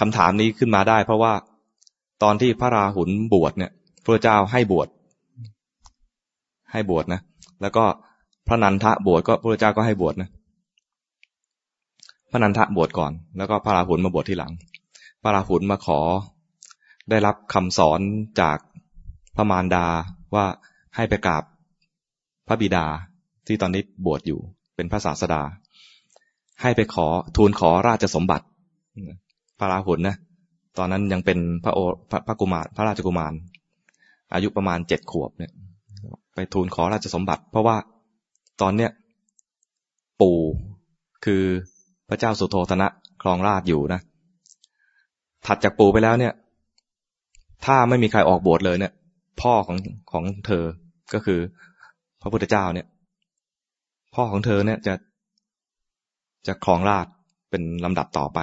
คำถามนี้ขึ้นมาได้ เพราะว่าตอนที่พระราหุลบวชเนี่ย พระเจ้าให้บวช ให้บวชนะ แล้วก็พระนันทะบวชก็พระเจ้าก็ให้บวชนะ พระนันทะบวชก่อน แล้วก็พระราหุลมาบวชทีหลัง พระราหุลมาขอ ได้รับคำสอนจากพระมารดาว่าให้ไปกราบพระบิดาที่ตอนนี้บวชอยู่เป็นพระศาสดา ให้ไปขอทูลขอราชสมบัติ พระราหุลนะตอนนั้นยังเป็นพระโอพระพระกุมารพระราชกุมาร อายุประมาณเจ็ดขวบเนี่ย ไปทูลขอราชสมบัติ เพราะว่าตอนเนี้ยปู่คือพระเจ้าสุโธธนะครองราชอยู่นะถัดจากปู่ไปแล้วเนี่ย ถ้าไม่มีใครออกบวชเลยเนี่ย พ่อของของเธอก็คือ พระพุทธเจ้าเนี่ย พ่อของเธอเนี่ยจะจะครองราชเป็นลำดับต่อไป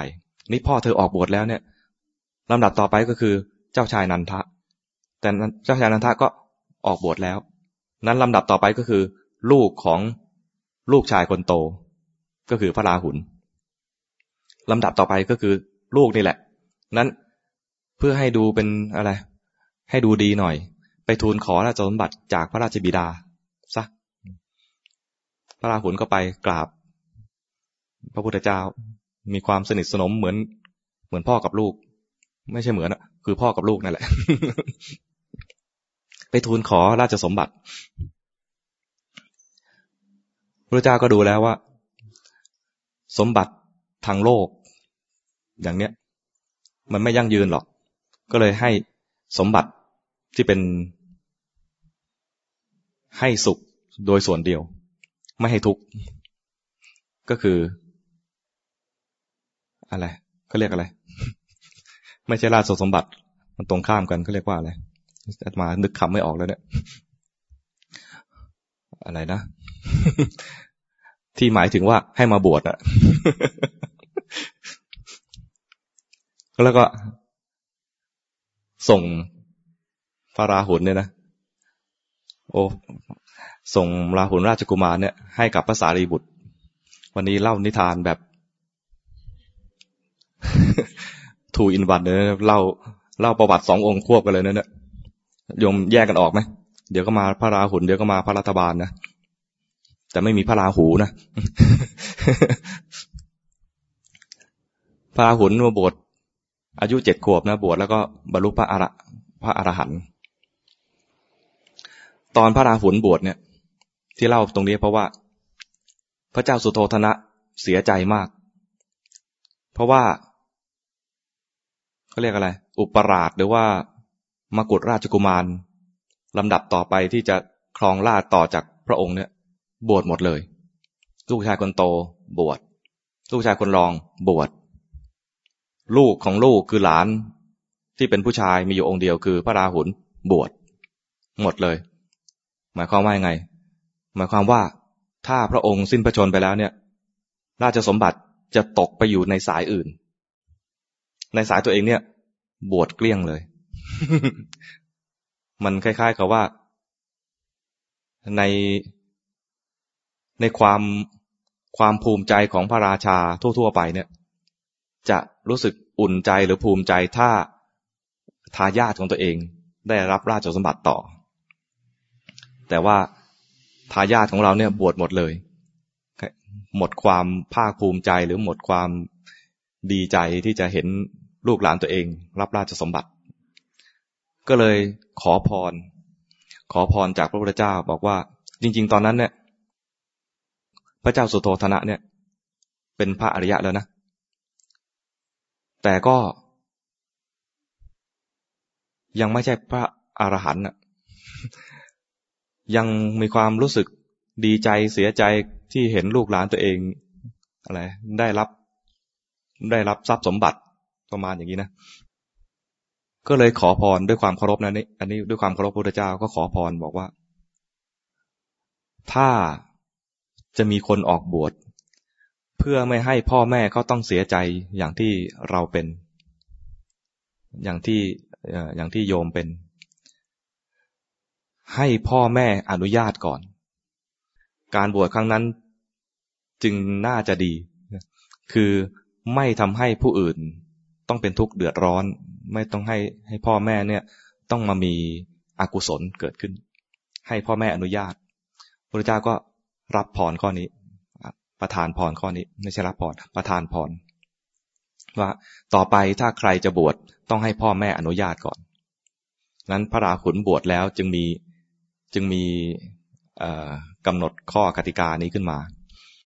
นี่พ่อเธอออกบวชแล้วเนี่ยลำดับต่อไปก็คือเจ้าชายนันทะ แต่เจ้าชายนันทะก็ออกบวชแล้ว นั้นลำดับต่อไปก็คือ ลูกของลูกชายคนโต ก็คือพระราหุลลำดับต่อไปก็คือลูกนี่แหละ นั้นเพื่อให้ดูเป็นอะไร ให้ดูดีหน่อย ไปทูลขอราชสมบัติจากพระราชบิดาซะพระราหุลก็ไปกราบ พระพุทธเจ้า มีความสนิทสนมเหมือน เหมือนพ่อกับลูก ไม่ใช่เหมือนอะคือพ่อกับลูกนั่นแหละ ไปทูลขอราชสมบัติพระเจ้าก็ดูแล้วว่า สมบัติทางโลก อย่างเนี้ย มันไม่ยั่งยืนหรอก ก็เลยให้สมบัติที่เป็น ให้สุขโดยส่วนเดียว ไม่ให้ทุกข์ก็คือ อะไรเขาเรียกอะไร ไม่ใช่ราชสมบัติ มันตรงข้ามกันเขาเรียกว่าอะไรมานึกคำไม่ออกแล้วเนี่ย อะไรนะ ที่หมายถึงว่าให้มาบวชอะแล้วก็ ส่งพระราหุลเนี่ยนะโอ้ส่งราหุลราชกุมารเนี่ยให้กับพระสารีบุตร วันนี้เล่านิทานแบบ ทูอินวันเลยเล่าเล่าประวัติสององค์ควบกันเลยนะเนี่ยโยมแยกกันออกไหมเดี๋ยวก็มาพระราหุลเดี๋ยวก็มาพระรัฐบาลนะแต่ไม่มีพระราหูนะพระราหุลมาบวชอายุเจ็ดขวบนะบวชแล้วก็บรรลุพระอรพระอรหันต์ตอนพระราหุลบวชเนี่ย ที่เล่าตรงนี้เพราะว่า พระเจ้าสุโธธนะเสียใจมาก เพราะว่า เขาเรียกอะไร อุปราชหรือว่ามากุฎราชกุมารลำดับต่อไปที่จะครองราชต่อจากพระองค์เนี่ย บวชหมดเลย ลูกชายคนโตบวช ลูกชายคนรองบวช ลูกของลูกคือหลานที่เป็นผู้ชายมีอยู่องค์เดียวคือพระราหุลบวช หมดเลย หมายความว่ายังไง หมายความว่าถ้าพระองค์สิ้นพระชนไปแล้วเนี่ย ราชสมบัติจะตกไปอยู่ในสายอื่น ในสายตัวเองเนี่ย บวชเกลี้ยงเลย มันคล้ายๆกับว่า ในในความความภูมิใจของพระราชาทั่ว ๆ ไปเนี่ย จะรู้สึกอุ่นใจหรือภูมิใจถ้าทายาทของตัวเอง ได้รับราชสมบัติต่อ แต่ว่าทายาทของเราเนี่ยบวชหมดเลย หมดความภาคภูมิใจหรือหมดความดีใจที่จะเห็น ลูกหลานตัวเอง รับราชสมบัติ ก็เลยขอพร ขอพรจากพระพุทธเจ้าบอกว่า จริง ๆ ตอนนั้นเนี่ย พระเจ้าสุโธธนะเนี่ย เป็นพระอริยะแล้วนะ แต่ก็ยังไม่ใช่พระอรหันต์ยังมีความรู้สึกดีใจเสียใจที่เห็นลูกหลานตัวเองอะไรได้รับได้รับทรัพย์สมบัติ ประมาณอย่างนี้นะก็เลยขอพรด้วยความเคารพนะนี่อันนี้ด้วยความเคารพพระพุทธเจ้าก็ขอพรบอกว่า ถ้าจะมีคนออกบวชเพื่อไม่ให้พ่อแม่เขาต้องเสียใจอย่างที่เราเป็น อย่างที่อย่างที่โยมเป็น ให้พ่อแม่อนุญาตก่อน การบวชครั้งนั้นจึงน่าจะดี คือไม่ทำให้ผู้อื่น ต้องเป็นทุกข์เดือดร้อน ไม่ต้องให้ให้พ่อแม่เนี่ย ต้องมามีอกุศลเกิดขึ้น ให้พ่อแม่อนุญาตพระเจ้าก็รับพรข้อนี้ ประทานพรข้อนี้ ไม่ใช่รับพรประทานพรว่าต่อไปถ้าใครจะบวชต้องให้พ่อแม่อนุญาตก่อน นั้นพระราขุนบวชแล้วจึงมีจึงมีกำหนดข้อกติกานี้ขึ้นมา